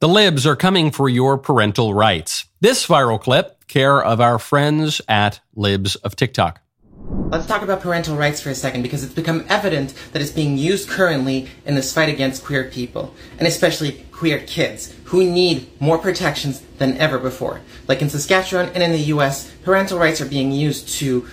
The libs are coming for your parental rights. This viral clip, care of our friends at Libs of TikTok. Let's talk about parental rights for a second because it's become evident that it's being used currently in this fight against queer people, and especially queer kids, who need more protections than ever before. Like in Saskatchewan and in the US, parental rights are being used to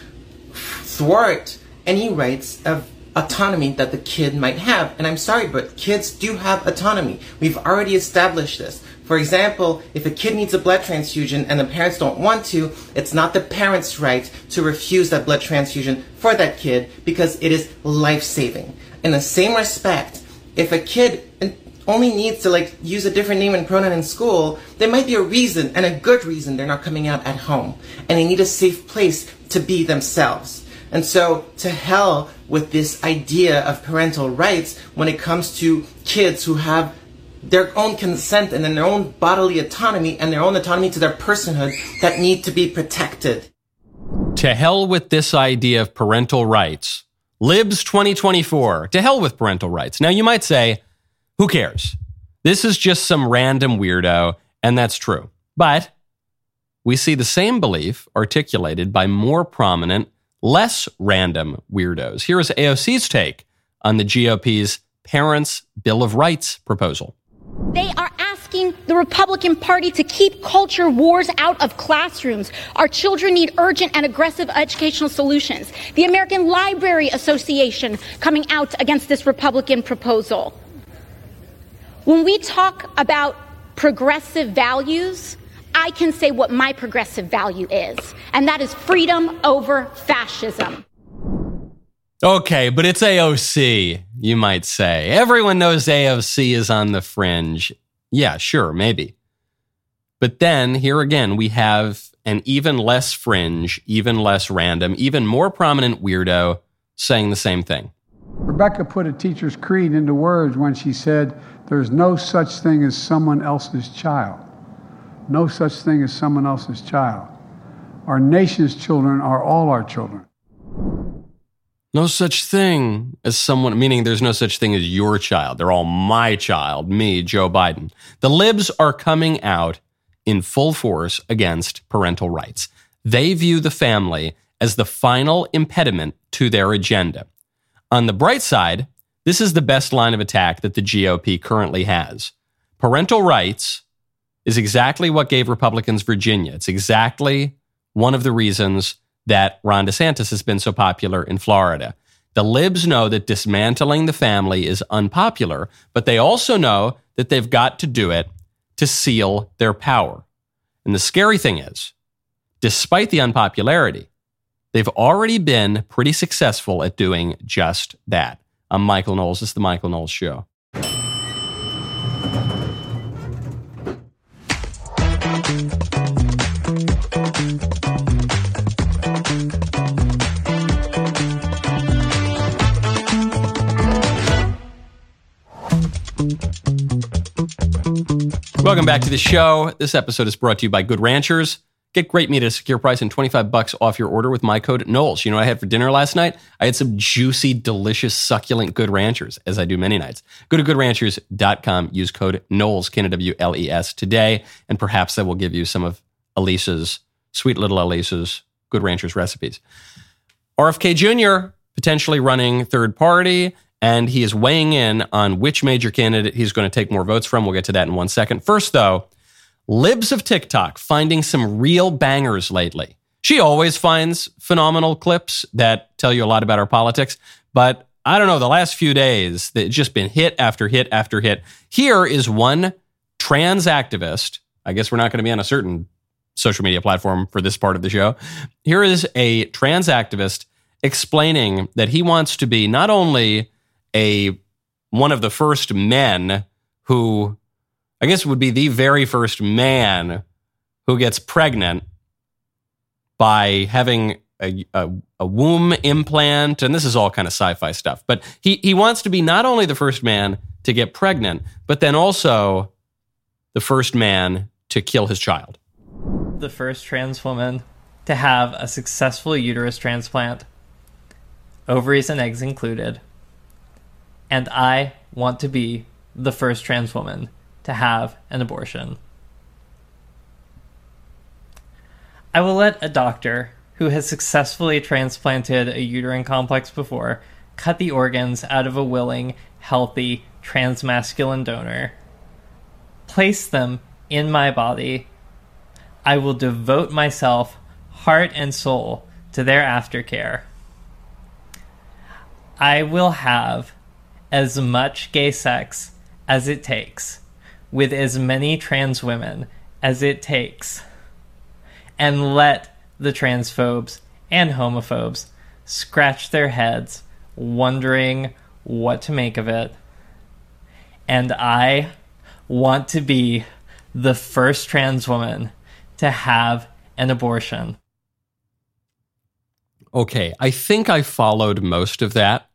thwart any rights of autonomy that the kid might have. And I'm sorry, but kids do have autonomy. We've already established this. For example, if a kid needs a blood transfusion and the parents don't want to, it's not the parent's right to refuse that blood transfusion for that kid because it is life saving. In the same respect, if a kid only needs to like use a different name and pronoun in school, there might be a reason and a good reason they're not coming out at home. And they need a safe place to be themselves. And so, to hell with this idea of parental rights when it comes to kids who have their own consent and their own bodily autonomy and their own autonomy to their personhood that need to be protected. To hell with this idea of parental rights. Libs 2024. To hell with parental rights. Now, you might say, who cares? This is just some random weirdo, and that's true. But we see the same belief articulated by more prominent less random weirdos. Here is AOC's take on the GOP's Parents' Bill of Rights proposal. They are asking the Republican Party to keep culture wars out of classrooms. Our children need urgent and aggressive educational solutions. The American Library Association coming out against this Republican proposal. When we talk about progressive values, I can say what my progressive value is, and that is freedom over fascism. Okay, but it's AOC, you might say. Everyone knows AOC is on the fringe. Yeah, sure, maybe. But then here again, we have an even less fringe, even less random, even more prominent weirdo saying the same thing. Rebecca put a teacher's creed into words when she said, There's no such thing as someone else's child no such thing as someone else's child. Our nation's children are all our children. No such thing as someone, meaning there's no such thing as your child. They're all my child, me, Joe Biden. The libs are coming out in full force against parental rights. They view the family as the final impediment to their agenda. On the bright side, this is the best line of attack that the GOP currently has. Parental rights is exactly what gave Republicans Virginia. It's exactly one of the reasons that Ron DeSantis has been so popular in Florida. The libs know that dismantling the family is unpopular, but they also know that they've got to do it to seal their power. And the scary thing is, despite the unpopularity, they've already been pretty successful at doing just that. I'm Michael Knowles. This is the Michael Knowles Show. Welcome back to the show. This episode is brought to you by Good Ranchers. Get great meat at a secure price and 25 bucks off your order with my code Knowles. You know what I had for dinner last night? I had some juicy, delicious, succulent Good Ranchers, as I do many nights. Go to goodranchers.com, use code Knowles, K-N-W-L-E-S today, and perhaps that will give you some of Elisa's, sweet little Elisa's Good Ranchers recipes. RFK Jr. potentially running third party and he is weighing in on which major candidate he's going to take more votes from. We'll get to that in one second. First, though, Libs of TikTok finding some real bangers lately. She always finds phenomenal clips that tell you a lot about our politics, but I don't know, the last few days, it's just been hit after hit after hit. Here is one trans activist. I guess we're not going to be on a certain social media platform for this part of the show. Here is a trans activist explaining that he wants to be not only a one of the first men who I guess would be the very first man who gets pregnant by having a, a, a, womb implant, and this is all kind of sci-fi stuff. But he he wants to be not only the first man to get pregnant, but then also the first man to kill his child. The first trans woman to have a successful uterus transplant, ovaries and eggs included and I want to be the first trans woman to have an abortion. I will let a doctor who has successfully transplanted a uterine complex before cut the organs out of a willing, healthy, transmasculine donor, place them in my body. I will devote myself, heart and soul, to their aftercare. I will have as much gay sex as it takes with as many trans women as it takes and let the transphobes and homophobes scratch their heads wondering what to make of it. And I want to be the first trans woman to have an abortion. Okay, I think I followed most of that.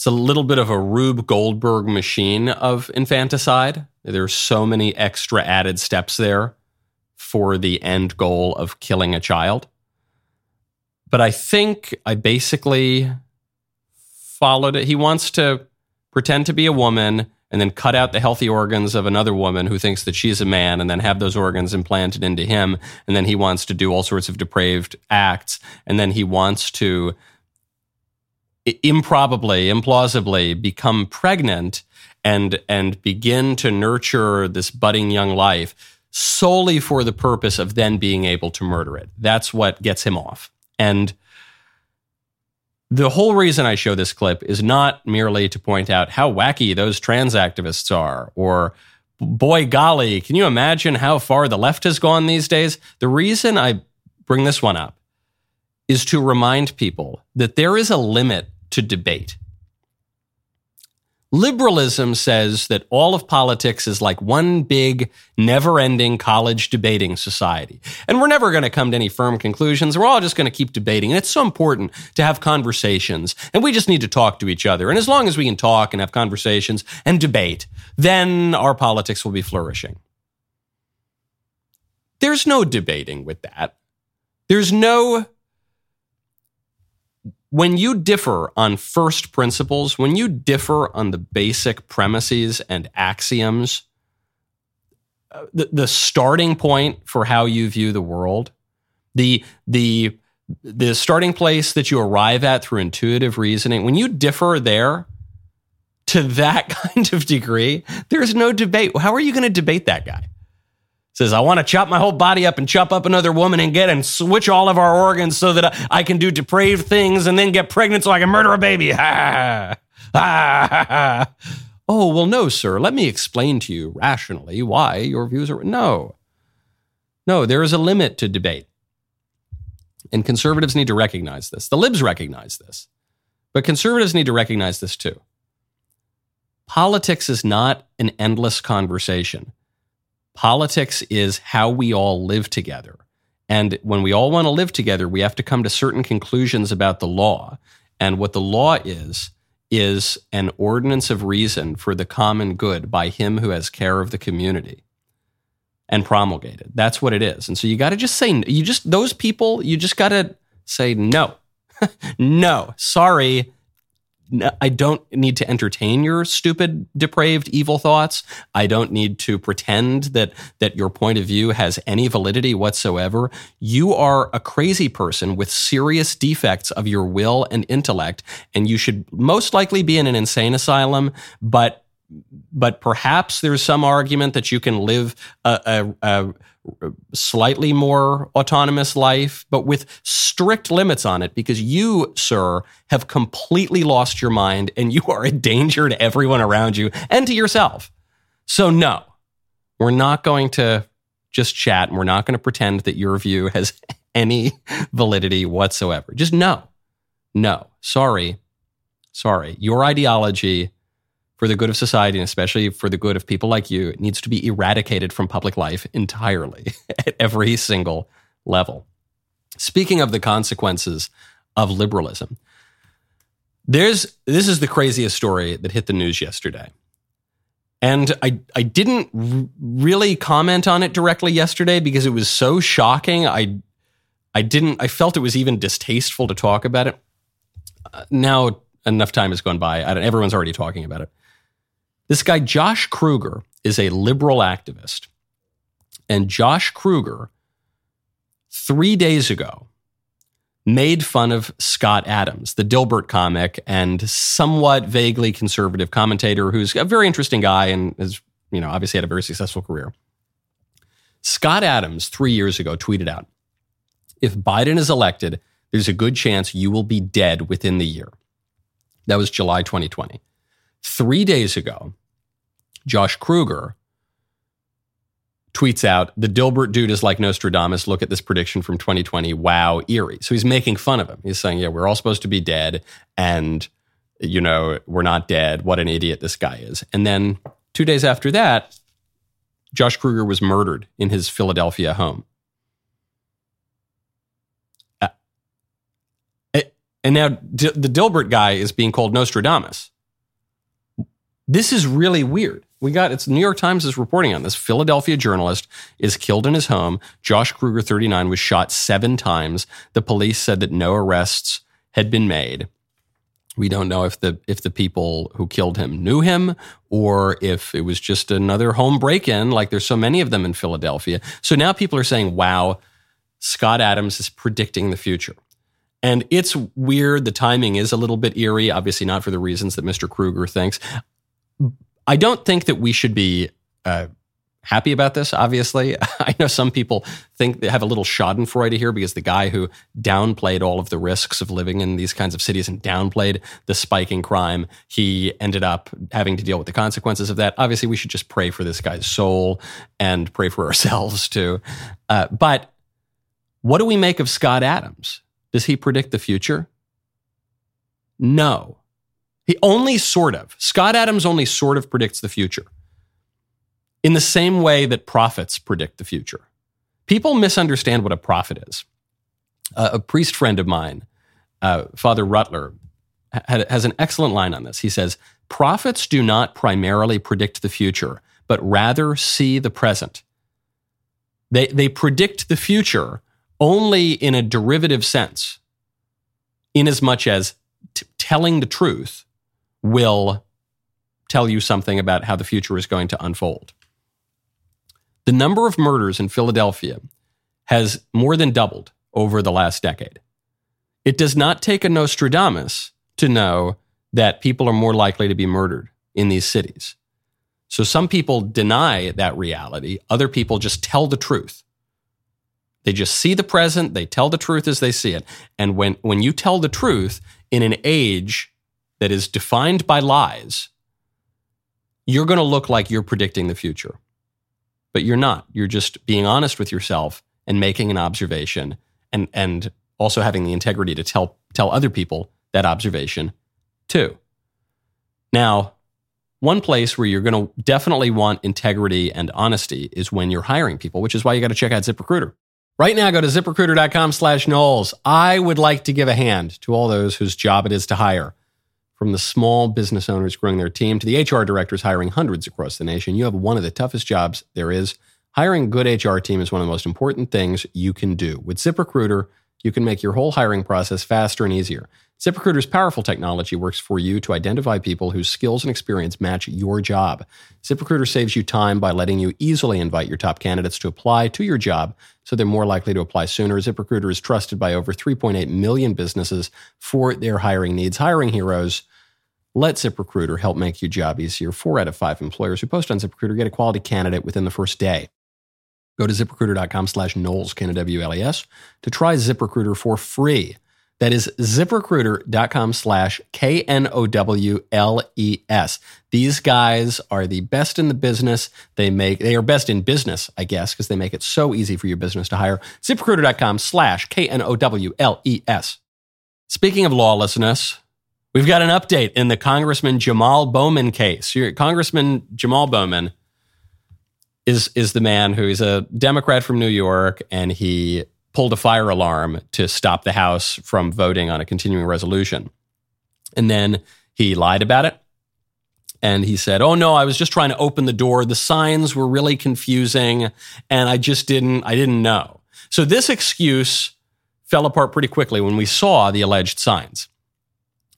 It's a little bit of a Rube Goldberg machine of infanticide. There's so many extra added steps there for the end goal of killing a child. But I think I basically followed it. He wants to pretend to be a woman and then cut out the healthy organs of another woman who thinks that she's a man and then have those organs implanted into him. And then he wants to do all sorts of depraved acts. And then he wants to improbably, implausibly become pregnant and, and begin to nurture this budding young life solely for the purpose of then being able to murder it. That's what gets him off. And the whole reason I show this clip is not merely to point out how wacky those trans activists are or boy golly, can you imagine how far the left has gone these days? The reason I bring this one up is to remind people that there is a limit to debate. Liberalism says that all of politics is like one big, never ending college debating society. And we're never going to come to any firm conclusions. We're all just going to keep debating. And it's so important to have conversations. And we just need to talk to each other. And as long as we can talk and have conversations and debate, then our politics will be flourishing. There's no debating with that. There's no when you differ on first principles, when you differ on the basic premises and axioms, uh, the, the starting point for how you view the world, the the the starting place that you arrive at through intuitive reasoning, when you differ there to that kind of degree, there's no debate. How are you going to debate that guy? Says, I want to chop my whole body up and chop up another woman and get and switch all of our organs so that I can do depraved things and then get pregnant so I can murder a baby. Ha ha ha ha. Oh, well, no, sir. Let me explain to you rationally why your views are. No. No, there is a limit to debate. And conservatives need to recognize this. The libs recognize this. But conservatives need to recognize this too. Politics is not an endless conversation. Politics is how we all live together. And when we all want to live together, we have to come to certain conclusions about the law. And what the law is, is an ordinance of reason for the common good by him who has care of the community and promulgated. That's what it is. And so you got to just say, you just, those people, you just got to say, no, no, sorry. I don't need to entertain your stupid, depraved, evil thoughts. I don't need to pretend that that your point of view has any validity whatsoever. You are a crazy person with serious defects of your will and intellect, and you should most likely be in an insane asylum. But but perhaps there's some argument that you can live a, a, a slightly more autonomous life, but with strict limits on it because you, sir, have completely lost your mind and you are a danger to everyone around you and to yourself. So, no, we're not going to just chat and we're not going to pretend that your view has any validity whatsoever. Just no, no, sorry, sorry. Your ideology for the good of society and especially for the good of people like you, needs to be eradicated from public life entirely at every single level. Speaking of the consequences of liberalism, there's this is the craziest story that hit the news yesterday. And I, I didn't r- really comment on it directly yesterday because it was so shocking. I, I didn't, I felt it was even distasteful to talk about it. Uh, now enough time has gone by. everyone's already talking about it This guy, Josh Kruger, is a liberal activist. And Josh Kruger, three days ago, made fun of Scott Adams, the Dilbert comic and somewhat vaguely conservative commentator who's a very interesting guy and has, you know, obviously had a very successful career. Scott Adams, three years ago, tweeted out If Biden is elected, there's a good chance you will be dead within the year. That was July 2020. Three days ago, Josh Kruger tweets out, The Dilbert dude is like Nostradamus. Look at this prediction from 2020. Wow, eerie. So he's making fun of him. He's saying, Yeah, we're all supposed to be dead. And, you know, we're not dead. What an idiot this guy is. And then two days after that, Josh Kruger was murdered in his Philadelphia home. Uh, and now D- the Dilbert guy is being called Nostradamus. This is really weird. We got it's New York Times is reporting on this. Philadelphia journalist is killed in his home. Josh Kruger, 39, was shot seven times. The police said that no arrests had been made. We don't know if the if the people who killed him knew him or if it was just another home break-in like there's so many of them in Philadelphia. So now people are saying, "Wow, Scott Adams is predicting the future." And it's weird. The timing is a little bit eerie, obviously not for the reasons that Mr. Kruger thinks. I don't think that we should be uh, happy about this, obviously. I know some people think they have a little schadenfreude here because the guy who downplayed all of the risks of living in these kinds of cities and downplayed the spiking crime, he ended up having to deal with the consequences of that. Obviously, we should just pray for this guy's soul and pray for ourselves too. Uh, but what do we make of Scott Adams? Does he predict the future? No. He only sort of, Scott Adams only sort of predicts the future in the same way that prophets predict the future. People misunderstand what a prophet is. Uh, a priest friend of mine, uh, Father Rutler, ha- has an excellent line on this. He says, Prophets do not primarily predict the future, but rather see the present. They, they predict the future only in a derivative sense, inasmuch as t- telling the truth will tell you something about how the future is going to unfold. The number of murders in Philadelphia has more than doubled over the last decade. It does not take a Nostradamus to know that people are more likely to be murdered in these cities. So some people deny that reality, other people just tell the truth. They just see the present, they tell the truth as they see it. And when, when you tell the truth in an age that is defined by lies, you're going to look like you're predicting the future. But you're not. You're just being honest with yourself and making an observation and, and also having the integrity to tell, tell other people that observation too. Now, one place where you're going to definitely want integrity and honesty is when you're hiring people, which is why you got to check out ZipRecruiter. Right now, go to ziprecruiter.com slash Knowles. I would like to give a hand to all those whose job it is to hire. From the small business owners growing their team to the HR directors hiring hundreds across the nation, you have one of the toughest jobs there is. Hiring a good HR team is one of the most important things you can do. With ZipRecruiter, you can make your whole hiring process faster and easier. ZipRecruiter's powerful technology works for you to identify people whose skills and experience match your job. ZipRecruiter saves you time by letting you easily invite your top candidates to apply to your job so they're more likely to apply sooner. ZipRecruiter is trusted by over 3.8 million businesses for their hiring needs. Hiring heroes. Let ZipRecruiter help make your job easier. Four out of five employers who post on ZipRecruiter get a quality candidate within the first day. Go to ziprecruiter.com slash Knowles, K-N-O-W-L-E-S, to try ZipRecruiter for free. That is ziprecruiter.com slash K N O W L E S. These guys are the best in the business. They make, they are best in business, I guess, because they make it so easy for your business to hire. ZipRecruiter.com slash K N O W L E S. Speaking of lawlessness, we've got an update in the Congressman Jamal Bowman case. Congressman Jamal Bowman is, is the man who is a Democrat from New York and he pulled a fire alarm to stop the House from voting on a continuing resolution. And then he lied about it. And he said, Oh no, I was just trying to open the door. The signs were really confusing and I just didn't, I didn't know. So this excuse fell apart pretty quickly when we saw the alleged signs.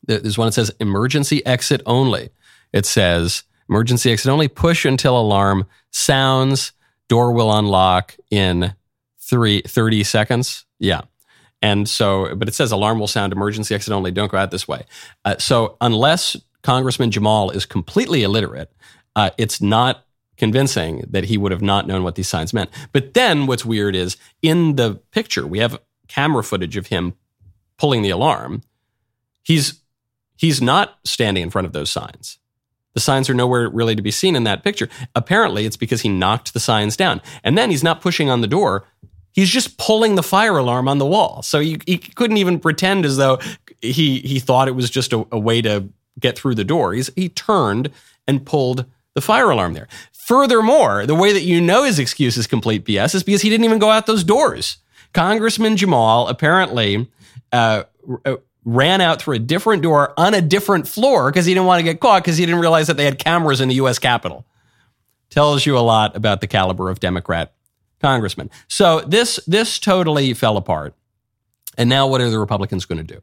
There's one that says emergency exit only. It says Emergency exit only. Push until alarm sounds. Door will unlock in three, 30 seconds. Yeah. And so, but it says alarm will sound, emergency exit only, don't go out this way. Uh, so, unless Congressman Jamal is completely illiterate, uh, it's not convincing that he would have not known what these signs meant. But then what's weird is in the picture, we have camera footage of him pulling the alarm. He's he's not standing in front of those signs. The signs are nowhere really to be seen in that picture. Apparently, it's because he knocked the signs down. And then he's not pushing on the door. He's just pulling the fire alarm on the wall. So he, couldn't even pretend as though he he thought it was just a, a way to get through the door. He's, he turned and pulled the fire alarm there. Furthermore, the way that you know his excuse is complete BS is because he didn't even go out those doors. Congressman Jamal apparently uh, uh, ran out through a different door on a different floor because he didn't want to get caught because he didn't realize that they had cameras in the U.S. Capitol. Tells you a lot about the caliber of Democrat congressman. So this this totally fell apart. And now what are the Republicans going to do?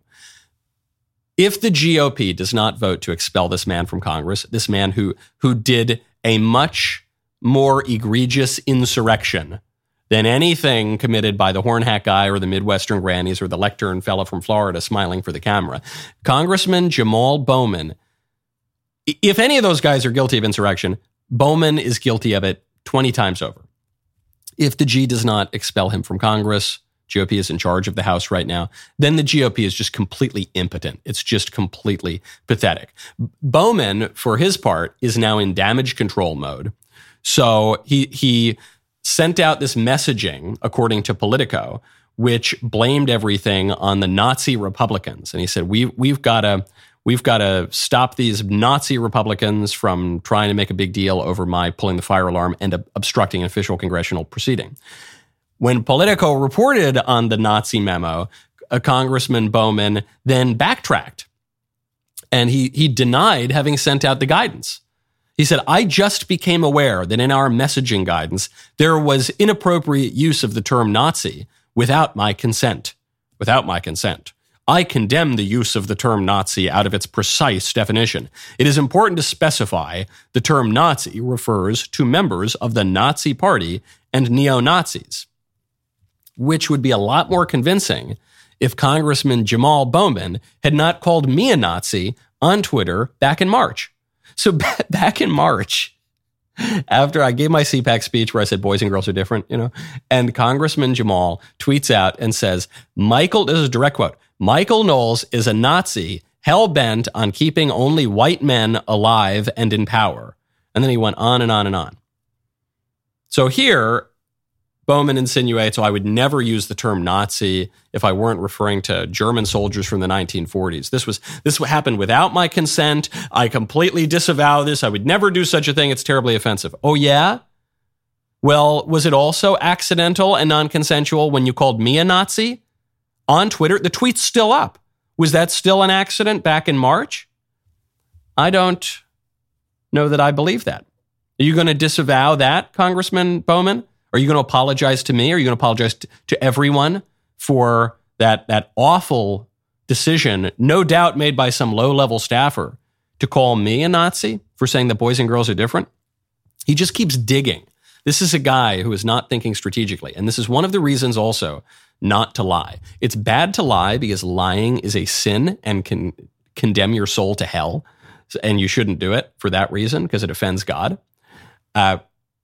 If the GOP does not vote to expel this man from Congress, this man who who did a much more egregious insurrection than anything committed by the horn hat guy or the Midwestern grannies or the lectern fellow from Florida smiling for the camera. Congressman Jamal Bowman, if any of those guys are guilty of insurrection, Bowman is guilty of it 20 times over. If the G does not expel him from Congress, GOP is in charge of the House right now, then the GOP is just completely impotent. It's just completely pathetic. Bowman, for his part, is now in damage control mode. So he he sent out this messaging, according to Politico, which blamed everything on the Nazi Republicans. And he said, we, we've got to we've got to stop these Nazi Republicans from trying to make a big deal over my pulling the fire alarm and obstructing an official congressional proceeding. When Politico reported on the Nazi memo, a Congressman Bowman then backtracked and he, he denied having sent out the guidance. He said, I just became aware that in our messaging guidance, there was inappropriate use of the term Nazi without my consent. Without my consent. I condemn the use of the term Nazi out of its precise definition. It is important to specify the term Nazi refers to members of the Nazi Party and neo Nazis, which would be a lot more convincing if Congressman Jamal Bowman had not called me a Nazi on Twitter back in March. So back in March, after I gave my CPAC speech where I said boys and girls are different, you know, and Congressman Jamal tweets out and says, Michael, this is a direct quote, Michael Knowles is a Nazi hell bent on keeping only white men alive and in power. And then he went on and on and on. So here, Bowman insinuates, oh, I would never use the term Nazi if I weren't referring to German soldiers from the 1940s. This was this happened without my consent. I completely disavow this. I would never do such a thing. It's terribly offensive. Oh yeah? Well, was it also accidental and non-consensual when you called me a Nazi on Twitter? The tweet's still up. Was that still an accident back in March? I don't know that I believe that. Are you going to disavow that, Congressman Bowman? Are you going to apologize to me? Are you going to apologize to, to everyone for that, that awful decision, no doubt made by some low level staffer, to call me a Nazi for saying that boys and girls are different? He just keeps digging. This is a guy who is not thinking strategically. And this is one of the reasons also not to lie. It's bad to lie because lying is a sin and can condemn your soul to hell. And you shouldn't do it for that reason because it offends God. Uh,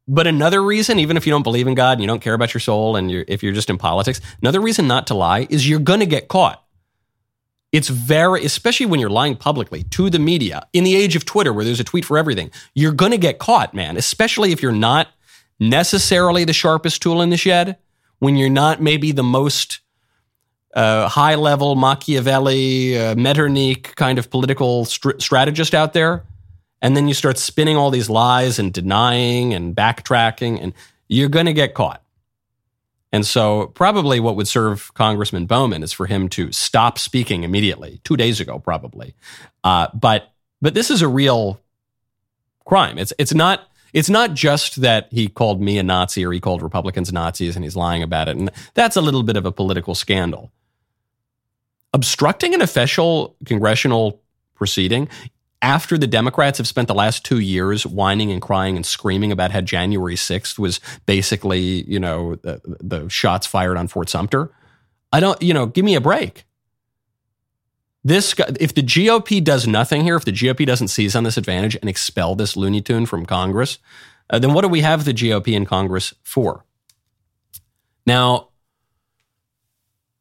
but another reason, even if you don't believe in God and you don't care about your soul and you're, if you're just in politics, another reason not to lie is you're going to get caught. It's very, especially when you're lying publicly to the media in the age of Twitter where there's a tweet for everything, you're going to get caught, man, especially if you're not necessarily the sharpest tool in the shed, when you're not maybe the most uh, high level Machiavelli, uh, Metternich kind of political st- strategist out there and then you start spinning all these lies and denying and backtracking, and you're going to get caught. And so, probably what would serve Congressman Bowman is for him to stop speaking immediately, two days ago, probably. Uh, but but this is a real crime. It's it's not it's not just that he called me a Nazi or he called Republicans Nazis and he's lying about it, and that's a little bit of a political scandal. Obstructing an official congressional proceeding after the Democrats have spent the last two years whining and crying and screaming about how January 6th was basically, you know, the, the shots fired on Fort Sumter. I don't, you know, give me a break. This, if the GOP does nothing here, if the GOP doesn't seize on this advantage and expel this Looney Tune from Congress, uh, then what do we have the GOP in Congress for? Now,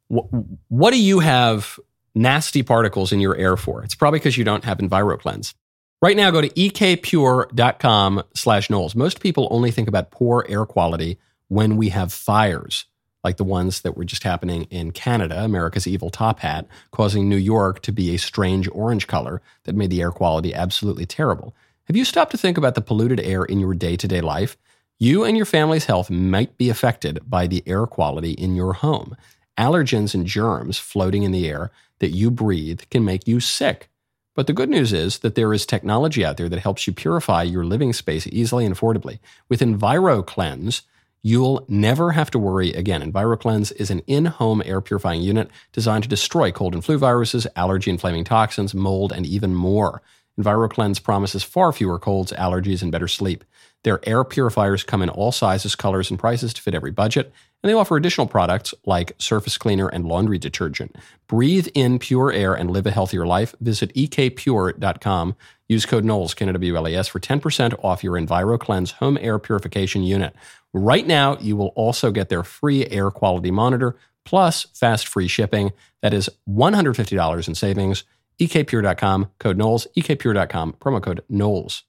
wh- what do you have nasty particles in your air for? It's probably because you don't have EnviroKlenz. Right now, go to ekpure.com slash Knowles. Most people only think about poor air quality when we have fires, like the ones that were just happening in Canada, America's evil top hat, causing New York to be a strange orange color that made the air quality absolutely terrible. Have you stopped to think about the polluted air in your day to day life? You and your family's health might be affected by the air quality in your home. Allergens and germs floating in the air that you breathe can make you sick. But the good news is that there is technology out there that helps you purify your living space easily and affordably. With EnviroKlenz, you'll never have to worry again. EnviroKlenz is an in-home air purifying unit designed to destroy cold and flu viruses, allergy inflaming toxins, mold, and even more. EnviroKlenz promises far fewer colds, allergies, and better sleep. Their air purifiers come in all sizes, colors, and prices to fit every budget, and they offer additional products like surface cleaner and laundry detergent. Breathe in pure air and live a healthier life. Visit ekpure.com. Use code Knowles, K-N-W-L-E-S, for 10% off your EnviroKlenz home air purification unit. Right now, you will also get their free air quality monitor plus fast free shipping. That is $150 in savings. ekpure.com, code Knowles, ekpure.com, promo code Knowles.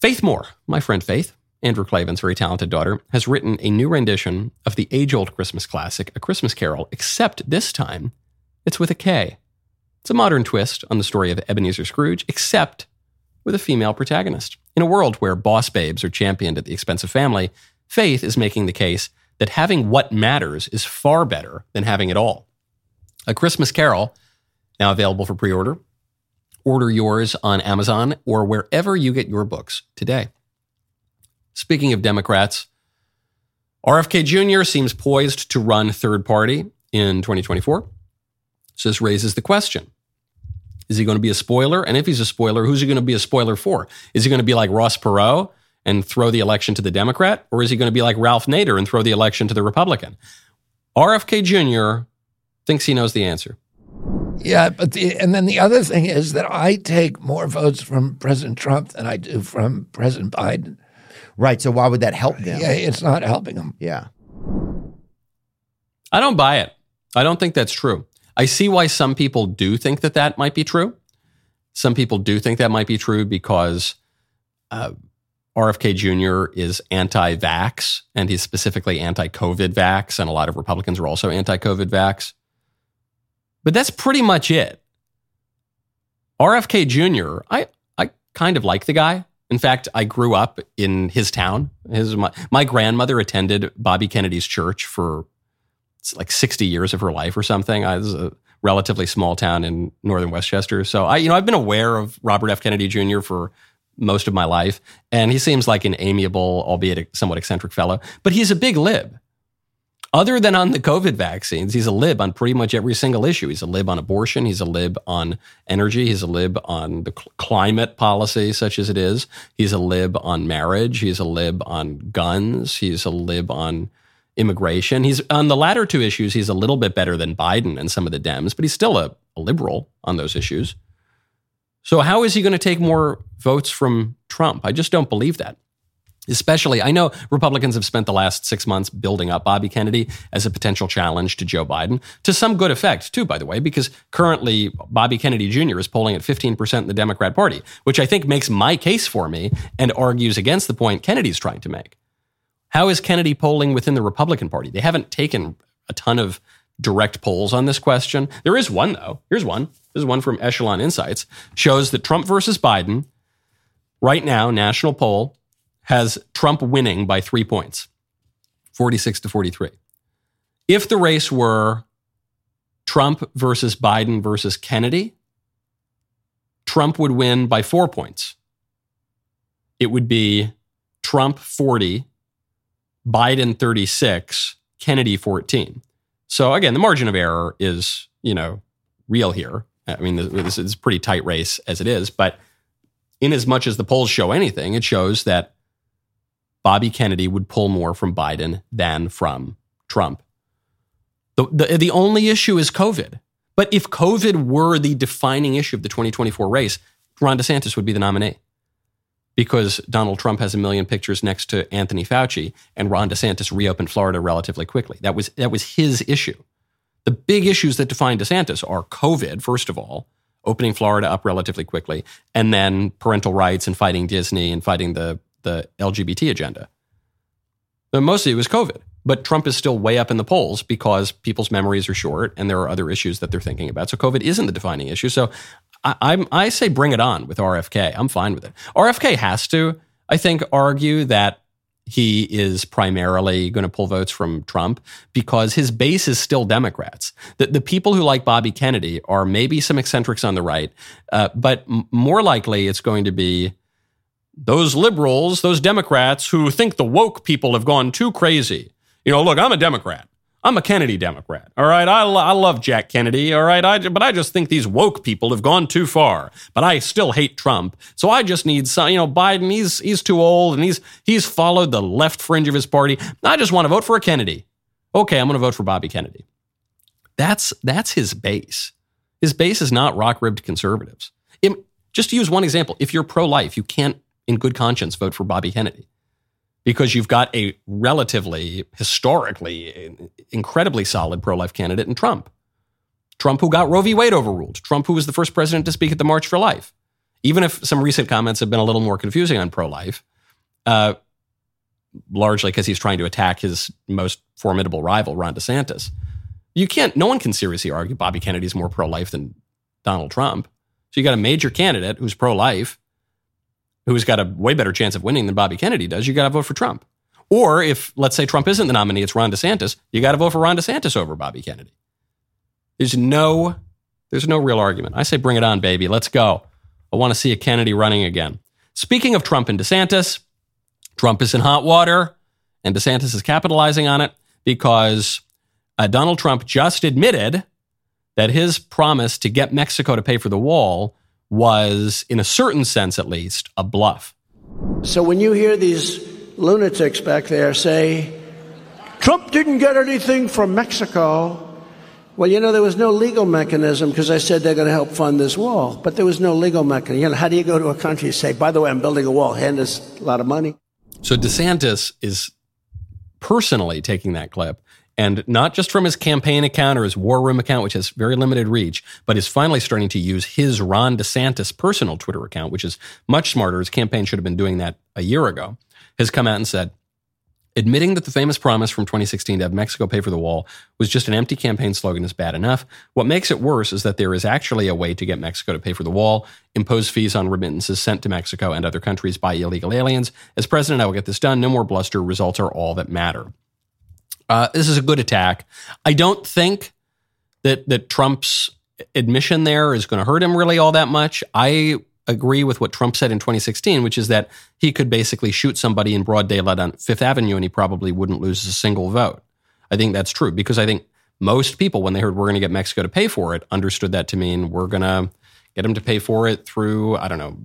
Faith Moore, my friend Faith, Andrew Klavan's very talented daughter, has written a new rendition of the age old Christmas classic, A Christmas Carol, except this time it's with a K. It's a modern twist on the story of Ebenezer Scrooge, except with a female protagonist. In a world where boss babes are championed at the expense of family, Faith is making the case that having what matters is far better than having it all. A Christmas Karol, now available for pre order, Order yours on Amazon or wherever you get your books today. Speaking of Democrats, RFK Jr. seems poised to run third party in 2024. So this raises the question Is he going to be a spoiler? And if he's a spoiler, who's he going to be a spoiler for? Is he going to be like Ross Perot and throw the election to the Democrat? Or is he going to be like Ralph Nader and throw the election to the Republican? RFK Jr. thinks he knows the answer. Yeah, but the, and then the other thing is that I take more votes from President Trump than I do from President Biden. Right. So why would that help them? Yeah, it's not helping them. Yeah. I don't buy it. I don't think that's true. I see why some people do think that that might be true. Some people do think that might be true because uh, RFK Jr. is anti vax and he's specifically anti COVID vax, and a lot of Republicans are also anti COVID vax. But that's pretty much it. RFK Jr., I, I kind of like the guy. In fact, I grew up in his town. His, my, my grandmother attended Bobby Kennedy's church for like 60 years of her life or something. I, is a relatively small town in northern Westchester. So I, you know, I've been aware of Robert F. Kennedy Jr. for most of my life, and he seems like an amiable, albeit somewhat eccentric fellow. But he's a big lib. Other than on the COVID vaccines, he's a lib on pretty much every single issue. He's a lib on abortion. He's a lib on energy. He's a lib on the cl- climate policy, such as it is. He's a lib on marriage. He's a lib on guns. He's a lib on immigration. He's on the latter two issues. He's a little bit better than Biden and some of the Dems, but he's still a, a liberal on those issues. So how is he going to take more votes from Trump? I just don't believe that. Especially, I know Republicans have spent the last six months building up Bobby Kennedy as a potential challenge to Joe Biden, to some good effect, too, by the way, because currently Bobby Kennedy Jr. is polling at 15% in the Democrat Party, which I think makes my case for me and argues against the point Kennedy's trying to make. How is Kennedy polling within the Republican Party? They haven't taken a ton of direct polls on this question. There is one, though. Here's one. This is one from Echelon Insights. Shows that Trump versus Biden, right now, national poll, has Trump winning by three points 46 to 43. If the race were Trump versus Biden versus Kennedy, Trump would win by four points. It would be Trump 40, Biden 36, Kennedy 14. So again, the margin of error is, you know, real here. I mean, this is a pretty tight race as it is, but in as much as the polls show anything, it shows that Bobby Kennedy would pull more from Biden than from Trump. The, the, the only issue is COVID. But if COVID were the defining issue of the 2024 race, Ron DeSantis would be the nominee because Donald Trump has a million pictures next to Anthony Fauci and Ron DeSantis reopened Florida relatively quickly. That was, that was his issue. The big issues that define DeSantis are COVID, first of all, opening Florida up relatively quickly, and then parental rights and fighting Disney and fighting the, the LGBT agenda. But mostly it was COVID. But Trump is still way up in the polls because people's memories are short and there are other issues that they're thinking about. So COVID isn't the defining issue. So I, I'm, I say bring it on with RFK. I'm fine with it. RFK has to, I think, argue that he is primarily going to pull votes from Trump because his base is still Democrats. The, the people who like Bobby Kennedy are maybe some eccentrics on the right, uh, but m- more likely it's going to be those liberals, those Democrats who think the woke people have gone too crazy. You know, look, I'm a Democrat. I'm a Kennedy Democrat. All right. I, lo- I love Jack Kennedy. All right. I, but I just think these woke people have gone too far. But I still hate Trump. So I just need some, you know, Biden, he's, he's too old and he's, he's followed the left fringe of his party. I just want to vote for a Kennedy. Okay. I'm going to vote for Bobby Kennedy. That's, that's his base. His base is not rock ribbed conservatives. Im- just to use one example, if you're pro life, you can't, in good conscience, vote for Bobby Kennedy because you've got a relatively, historically, incredibly solid pro life candidate in Trump. Trump, who got Roe v. Wade overruled. Trump, who was the first president to speak at the March for Life. Even if some recent comments have been a little more confusing on pro life, uh, largely because he's trying to attack his most formidable rival, Ron DeSantis. You can't, no one can seriously argue Bobby Kennedy's more pro life than Donald Trump. So you got a major candidate who's pro life who's got a way better chance of winning than Bobby Kennedy does, you got to vote for Trump. Or if, let's say, Trump isn't the nominee, it's Ron DeSantis, you got to vote for Ron DeSantis over Bobby Kennedy. There's no, there's no real argument. I say bring it on, baby. Let's go. I want to see a Kennedy running again. Speaking of Trump and DeSantis, Trump is in hot water, and DeSantis is capitalizing on it because uh, Donald Trump just admitted that his promise to get Mexico to pay for the wall was, in a certain sense at least, a bluff. So when you hear these lunatics back there say, Trump didn't get anything from Mexico, well, you know, there was no legal mechanism because I said they're going to help fund this wall, but there was no legal mechanism. You know, how do you go to a country and say, by the way, I'm building a wall, hand us a lot of money? So DeSantis is personally taking that clip and not just from his campaign account or his war room account, which has very limited reach, but is finally starting to use his Ron DeSantis personal Twitter account, which is much smarter. His campaign should have been doing that a year ago. Has come out and said, admitting that the famous promise from 2016 to have Mexico pay for the wall was just an empty campaign slogan is bad enough. What makes it worse is that there is actually a way to get Mexico to pay for the wall, impose fees on remittances sent to Mexico and other countries by illegal aliens. As president, I will get this done. No more bluster. Results are all that matter. Uh, this is a good attack. I don't think that that Trump's admission there is going to hurt him really all that much. I agree with what Trump said in 2016, which is that he could basically shoot somebody in broad daylight on Fifth Avenue and he probably wouldn't lose a single vote. I think that's true because I think most people, when they heard we're going to get Mexico to pay for it, understood that to mean we're going to get them to pay for it through, I don't know,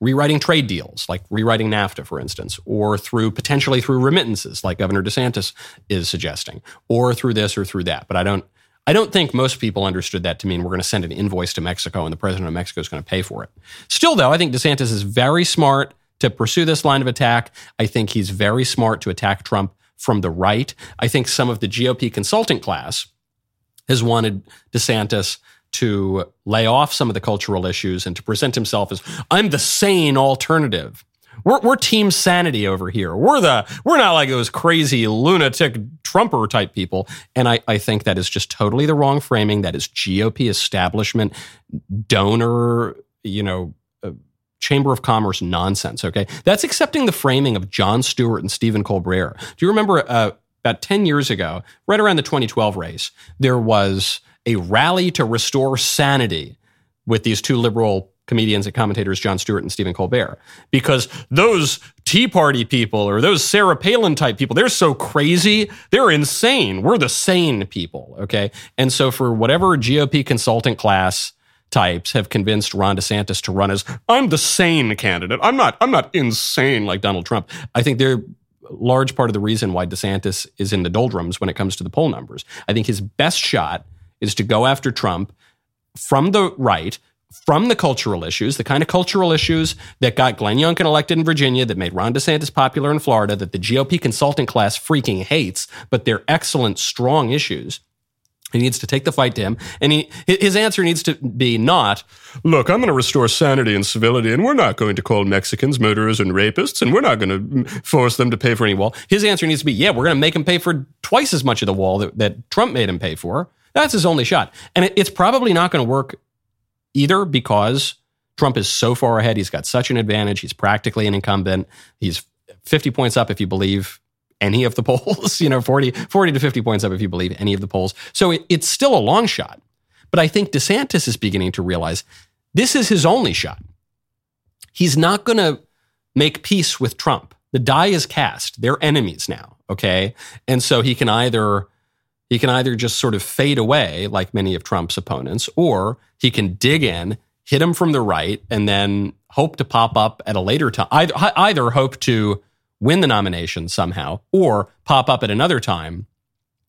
rewriting trade deals, like rewriting NAFTA, for instance, or through potentially through remittances, like Governor DeSantis is suggesting, or through this or through that. But I don't. I don't think most people understood that to mean we're going to send an invoice to Mexico and the president of Mexico is going to pay for it. Still, though, I think DeSantis is very smart to pursue this line of attack. I think he's very smart to attack Trump from the right. I think some of the GOP consultant class has wanted DeSantis to lay off some of the cultural issues and to present himself as I'm the sane alternative. We're, we're team sanity over here. We're the we're not like those crazy lunatic Trumper type people. And I, I think that is just totally the wrong framing. That is GOP establishment donor, you know, uh, Chamber of Commerce nonsense. Okay, that's accepting the framing of Jon Stewart and Stephen Colbert. Do you remember uh, about ten years ago, right around the 2012 race, there was a rally to restore sanity with these two liberal comedians and commentators, Jon Stewart and Stephen Colbert, because those Tea Party people or those Sarah Palin type people, they're so crazy, they're insane. We're the sane people, okay? And so for whatever GOP consultant class types have convinced Ron DeSantis to run as I'm the sane candidate. I'm not I'm not insane like Donald Trump. I think they're large part of the reason why DeSantis is in the doldrums when it comes to the poll numbers. I think his best shot is to go after Trump from the right, from the cultural issues, the kind of cultural issues that got Glenn Youngkin elected in Virginia, that made Ron DeSantis popular in Florida, that the GOP consulting class freaking hates, but they're excellent, strong issues. He needs to take the fight to him, and he his answer needs to be not, "Look, I'm going to restore sanity and civility, and we're not going to call Mexicans murderers and rapists, and we're not going to force them to pay for any wall." His answer needs to be, "Yeah, we're going to make them pay for twice as much of the wall that, that Trump made him pay for." That's his only shot, and it, it's probably not going to work either because Trump is so far ahead. He's got such an advantage. He's practically an incumbent. He's 50 points up if you believe any of the polls, you know, 40, 40 to 50 points up if you believe any of the polls. So it, it's still a long shot. But I think DeSantis is beginning to realize this is his only shot. He's not going to make peace with Trump. The die is cast. They're enemies now, okay? And so he can either he can either just sort of fade away like many of Trump's opponents or he can dig in, hit him from the right and then hope to pop up at a later time. Either, either hope to win the nomination somehow, or pop up at another time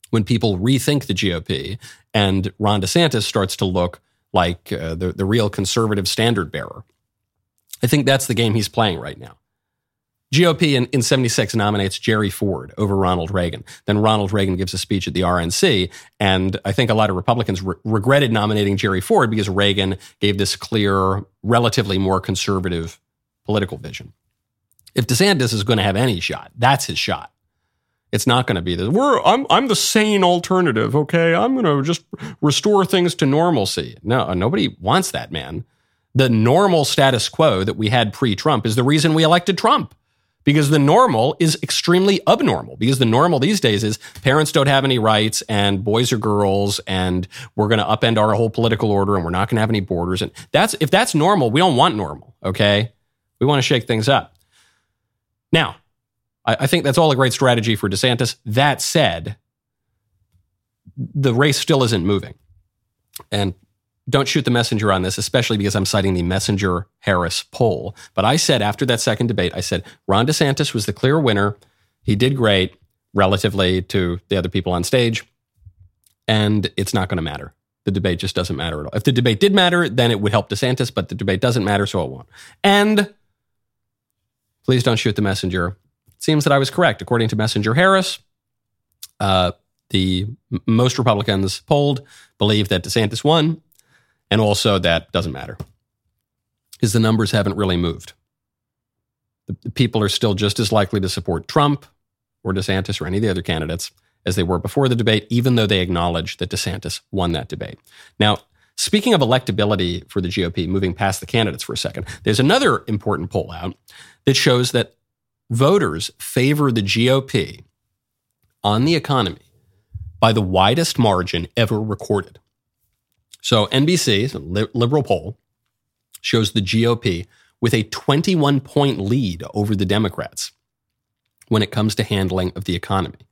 when people rethink the GOP and Ron DeSantis starts to look like uh, the, the real conservative standard bearer. I think that's the game he's playing right now. GOP in, in 76 nominates Jerry Ford over Ronald Reagan. Then Ronald Reagan gives a speech at the RNC. And I think a lot of Republicans re- regretted nominating Jerry Ford because Reagan gave this clear, relatively more conservative political vision. If DeSantis is going to have any shot, that's his shot. It's not going to be the we're I'm I'm the sane alternative, okay? I'm going to just restore things to normalcy. No, nobody wants that, man. The normal status quo that we had pre-Trump is the reason we elected Trump. Because the normal is extremely abnormal. Because the normal these days is parents don't have any rights and boys are girls and we're going to upend our whole political order and we're not going to have any borders. And that's if that's normal, we don't want normal, okay? We want to shake things up. Now, I, I think that's all a great strategy for DeSantis. That said, the race still isn't moving. And don't shoot the messenger on this, especially because I'm citing the Messenger Harris poll. But I said after that second debate, I said Ron DeSantis was the clear winner. He did great relatively to the other people on stage. And it's not going to matter. The debate just doesn't matter at all. If the debate did matter, then it would help DeSantis, but the debate doesn't matter, so it won't. And Please don't shoot the messenger. It seems that I was correct. According to Messenger Harris, uh, the most Republicans polled believe that DeSantis won, and also that doesn't matter because the numbers haven't really moved. The, the people are still just as likely to support Trump or DeSantis or any of the other candidates as they were before the debate, even though they acknowledge that DeSantis won that debate. Now, Speaking of electability for the GOP, moving past the candidates for a second, there's another important poll out that shows that voters favor the GOP on the economy by the widest margin ever recorded. So NBC, liberal poll, shows the GOP with a 21 point lead over the Democrats when it comes to handling of the economy.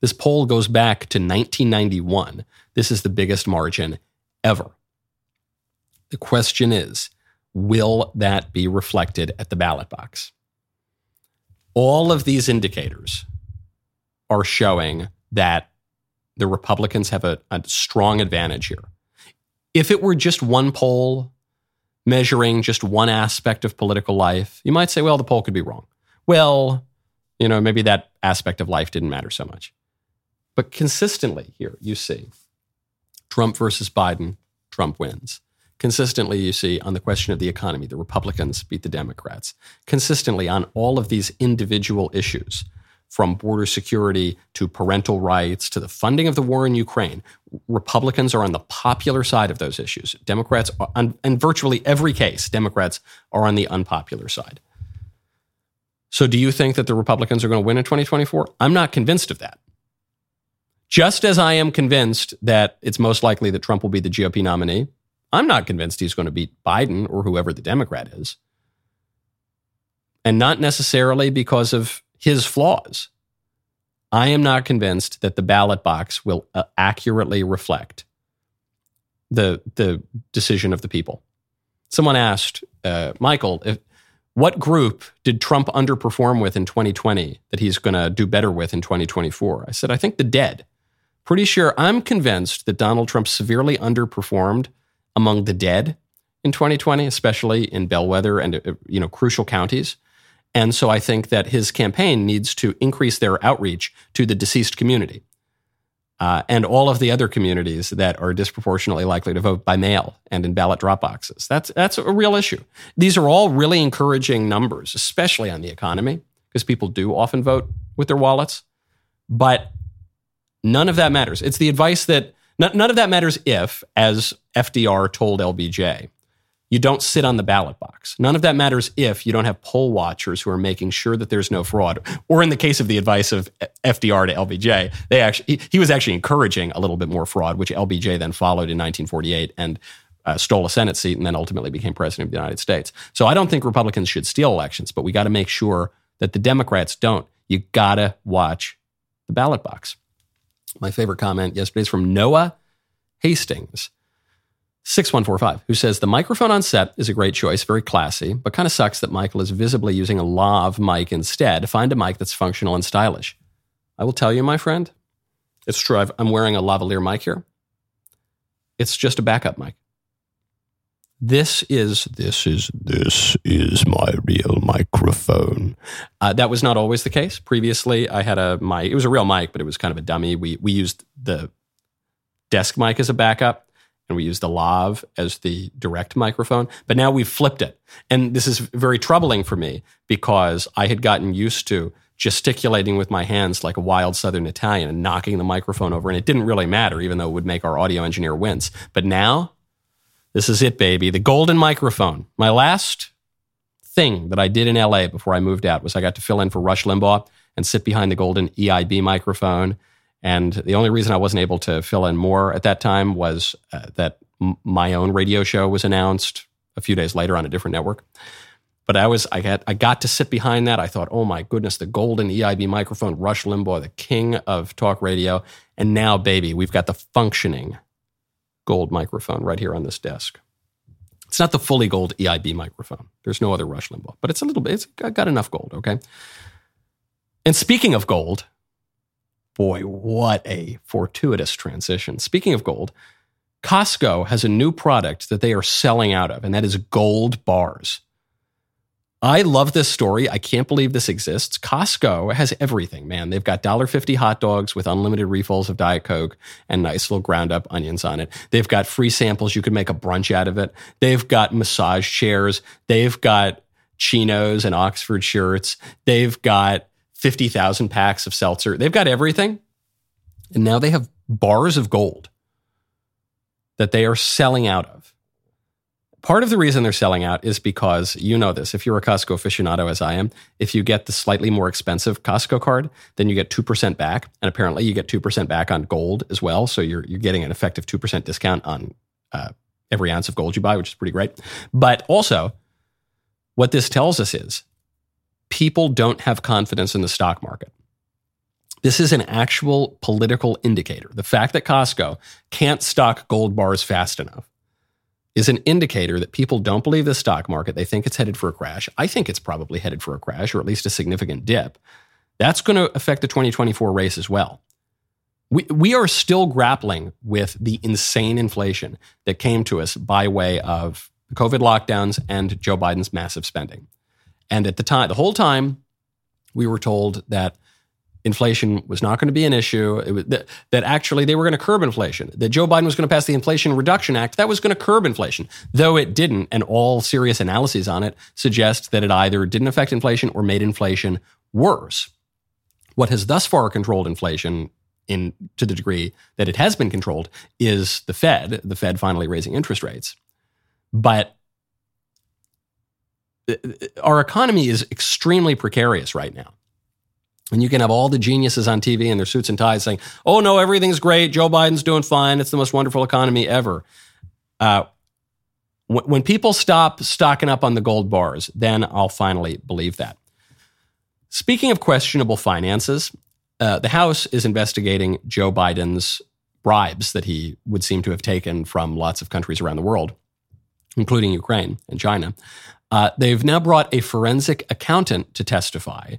This poll goes back to 1991. This is the biggest margin ever. The question is, will that be reflected at the ballot box? All of these indicators are showing that the Republicans have a, a strong advantage here. If it were just one poll measuring just one aspect of political life, you might say, well, the poll could be wrong. Well, you know, maybe that aspect of life didn't matter so much. But consistently here, you see Trump versus Biden, Trump wins. Consistently, you see on the question of the economy, the Republicans beat the Democrats. Consistently on all of these individual issues, from border security to parental rights to the funding of the war in Ukraine, Republicans are on the popular side of those issues. Democrats, in virtually every case, Democrats are on the unpopular side. So, do you think that the Republicans are going to win in 2024? I'm not convinced of that. Just as I am convinced that it's most likely that Trump will be the GOP nominee, I'm not convinced he's going to beat Biden or whoever the Democrat is. And not necessarily because of his flaws. I am not convinced that the ballot box will uh, accurately reflect the the decision of the people. Someone asked uh, Michael if what group did Trump underperform with in 2020 that he's going to do better with in 2024? I said, I think the dead. Pretty sure I'm convinced that Donald Trump severely underperformed among the dead in 2020, especially in bellwether and uh, you know crucial counties. And so I think that his campaign needs to increase their outreach to the deceased community uh, and all of the other communities that are disproportionately likely to vote by mail and in ballot drop boxes. That's, that's a real issue. These are all really encouraging numbers, especially on the economy, because people do often vote with their wallets. But none of that matters. It's the advice that none of that matters if, as FDR told LBJ, you don't sit on the ballot box. None of that matters if you don't have poll watchers who are making sure that there's no fraud. Or in the case of the advice of FDR to LBJ, they actually he, was actually encouraging a little bit more fraud, which LBJ then followed in 1948 and uh, stole a Senate seat and then ultimately became president of the United States. So I don't think Republicans should steal elections, but we got to make sure that the Democrats don't. You got to watch the ballot box. My favorite comment yesterday is from Noah Hastings. 6145, who says the microphone on set is a great choice, very classy, but kind of sucks that Michael is visibly using a lav mic instead. Find a mic that's functional and stylish. I will tell you, my friend, it's true. i am wearing a lavalier mic here. It's just a backup mic. This is this is this is my real microphone. Uh, that was not always the case. Previously, I had a mic. It was a real mic, but it was kind of a dummy. We we used the desk mic as a backup and we use the lav as the direct microphone. But now we've flipped it. And this is very troubling for me because I had gotten used to gesticulating with my hands like a wild Southern Italian and knocking the microphone over. And it didn't really matter, even though it would make our audio engineer wince. But now, this is it, baby. The golden microphone. My last thing that I did in LA before I moved out was I got to fill in for Rush Limbaugh and sit behind the golden EIB microphone and the only reason I wasn't able to fill in more at that time was uh, that m- my own radio show was announced a few days later on a different network. But I was I got I got to sit behind that. I thought, oh my goodness, the golden EIB microphone, Rush Limbaugh, the king of talk radio, and now, baby, we've got the functioning gold microphone right here on this desk. It's not the fully gold EIB microphone. There's no other Rush Limbaugh, but it's a little bit. It's got enough gold. Okay. And speaking of gold, boy, what a fortuitous transition. Speaking of gold, Costco has a new product that they are selling out of, and that is gold bars. I love this story. I can't believe this exists. Costco has everything, man. They've got $1.50 hot dogs with unlimited refills of Diet Coke and nice little ground up onions on it. They've got free samples. You could make a brunch out of it. They've got massage chairs. They've got chinos and Oxford shirts. They've got 50,000 packs of seltzer. They've got everything. And now they have bars of gold that they are selling out of. Part of the reason they're selling out is because you know this. If you're a Costco aficionado, as I am, if you get the slightly more expensive Costco card, then you get 2% back. And apparently you get 2% back on gold as well. So you're, you're getting an effective 2% discount on uh, every ounce of gold you buy, which is pretty great. But also, what this tells us is people don't have confidence in the stock market. This is an actual political indicator. The fact that Costco can't stock gold bars fast enough is an indicator that people don't believe the stock market. They think it's headed for a crash. I think it's probably headed for a crash or at least a significant dip. That's going to affect the 2024 race as well. We, we are still grappling with the insane inflation that came to us by way of COVID lockdowns and Joe Biden's massive spending. And at the time, the whole time, we were told that inflation was not going to be an issue. Was, that, that, actually they were going to curb inflation. That Joe Biden was going to pass the Inflation Reduction Act that was going to curb inflation, though it didn't. And all serious analyses on it suggest that it either didn't affect inflation or made inflation worse. What has thus far controlled inflation in to the degree that it has been controlled is the Fed. The Fed finally raising interest rates, but our economy is extremely precarious right now. And you can have all the geniuses on TV in their suits and ties saying, oh, no, everything's great. Joe Biden's doing fine. It's the most wonderful economy ever. Uh, when people stop stocking up on the gold bars, then I'll finally believe that. Speaking of questionable finances, uh, the House is investigating Joe Biden's bribes that he would seem to have taken from lots of countries around the world, including Ukraine and China. Uh, they've now brought a forensic accountant to testify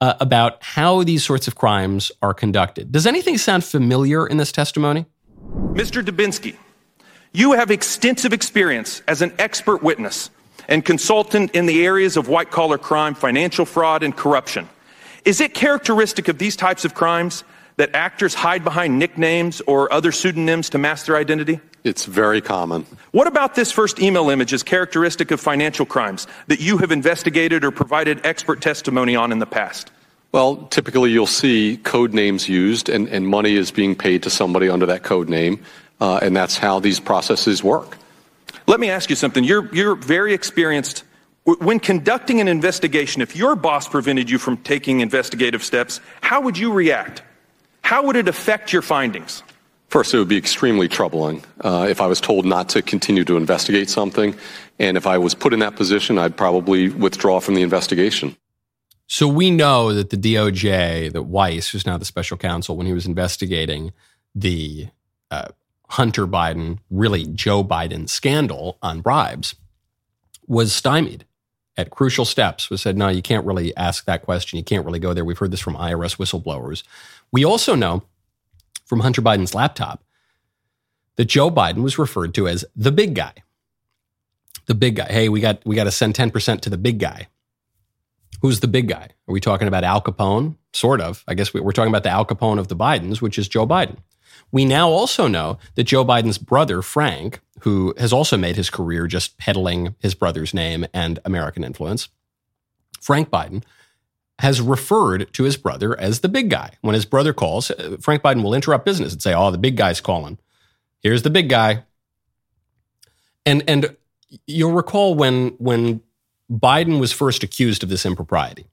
uh, about how these sorts of crimes are conducted. Does anything sound familiar in this testimony? Mr. Dubinsky, you have extensive experience as an expert witness and consultant in the areas of white collar crime, financial fraud, and corruption. Is it characteristic of these types of crimes that actors hide behind nicknames or other pseudonyms to mask their identity? It's very common. What about this first email image is characteristic of financial crimes that you have investigated or provided expert testimony on in the past? Well, typically you'll see code names used and, and money is being paid to somebody under that code name, uh, and that's how these processes work. Let me ask you something. You're, you're very experienced. When conducting an investigation, if your boss prevented you from taking investigative steps, how would you react? How would it affect your findings? First, it would be extremely troubling uh, if I was told not to continue to investigate something. And if I was put in that position, I'd probably withdraw from the investigation. So we know that the DOJ, that Weiss, who's now the special counsel, when he was investigating the uh, Hunter Biden, really Joe Biden scandal on bribes, was stymied at crucial steps. Was said, no, you can't really ask that question. You can't really go there. We've heard this from IRS whistleblowers. We also know from Hunter Biden's laptop that Joe Biden was referred to as the big guy. The big guy. Hey, we got we got to send 10% to the big guy. Who's the big guy? Are we talking about Al Capone? Sort of. I guess we're talking about the Al Capone of the Bidens, which is Joe Biden. We now also know that Joe Biden's brother, Frank, who has also made his career just peddling his brother's name and American influence, Frank Biden, has referred to his brother as the big guy. When his brother calls, uh, Frank Biden will interrupt business and say, Oh, the big guy's calling. Here's the big guy. And, and you'll recall when, when Biden was first accused of this impropriety,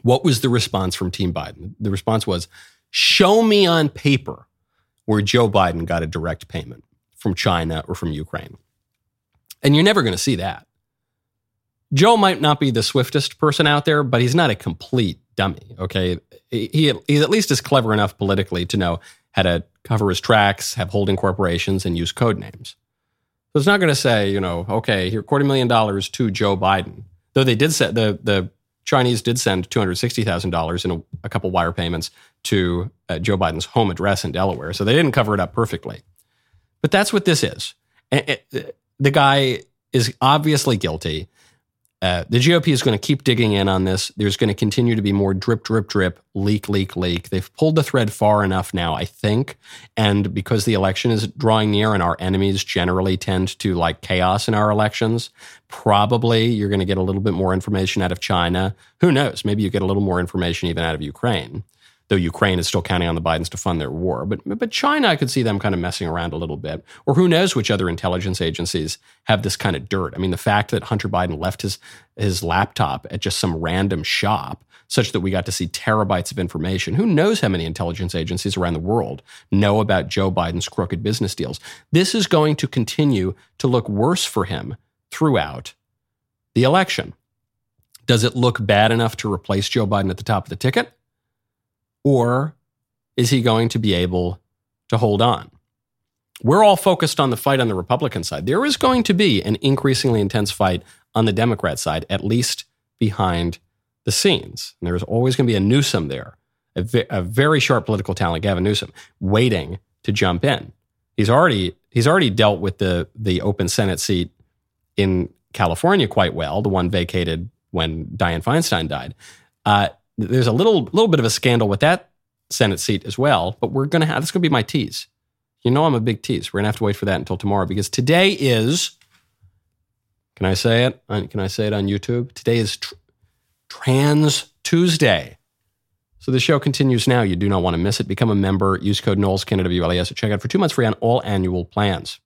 what was the response from Team Biden? The response was, Show me on paper where Joe Biden got a direct payment from China or from Ukraine. And you're never going to see that. Joe might not be the swiftest person out there, but he's not a complete dummy. Okay. He, he at least is clever enough politically to know how to cover his tracks, have holding corporations, and use code names. So it's not going to say, you know, okay, here, quarter million dollars to Joe Biden. Though they did say the, the Chinese did send $260,000 in a, a, couple wire payments to uh, Joe Biden's home address in Delaware. So they didn't cover it up perfectly. But that's what this is. It, it, the guy is obviously guilty. Uh, the GOP is going to keep digging in on this. There's going to continue to be more drip, drip, drip, leak, leak, leak. They've pulled the thread far enough now, I think. And because the election is drawing near and our enemies generally tend to like chaos in our elections, probably you're going to get a little bit more information out of China. Who knows? Maybe you get a little more information even out of Ukraine though Ukraine is still counting on the Bidens to fund their war. But, but China, I could see them kind of messing around a little bit. Or who knows which other intelligence agencies have this kind of dirt. I mean, the fact that Hunter Biden left his, his laptop at just some random shop such that we got to see terabytes of information. Who knows how many intelligence agencies around the world know about Joe Biden's crooked business deals? This is going to continue to look worse for him throughout the election. Does it look bad enough to replace Joe Biden at the top of the ticket? Or is he going to be able to hold on? We're all focused on the fight on the Republican side. There is going to be an increasingly intense fight on the Democrat side, at least behind the scenes. And there's always going to be a Newsom there, a, very sharp political talent, Gavin Newsom, waiting to jump in. He's already he's already dealt with the the open Senate seat in California quite well, the one vacated when Dianne Feinstein died. Uh, there's a little little bit of a scandal with that Senate seat as well, but we're to have this to be my tease. You know I'm a big tease. We're to have to wait for that until tomorrow because today is Can I say it? Can I say it on YouTube? Today is tr- Trans Tuesday. So the show continues now. You do not want to miss it. Become a member. Use code Knowles, K-N-O-W-L-E-S at checkout for two months free on all annual plans.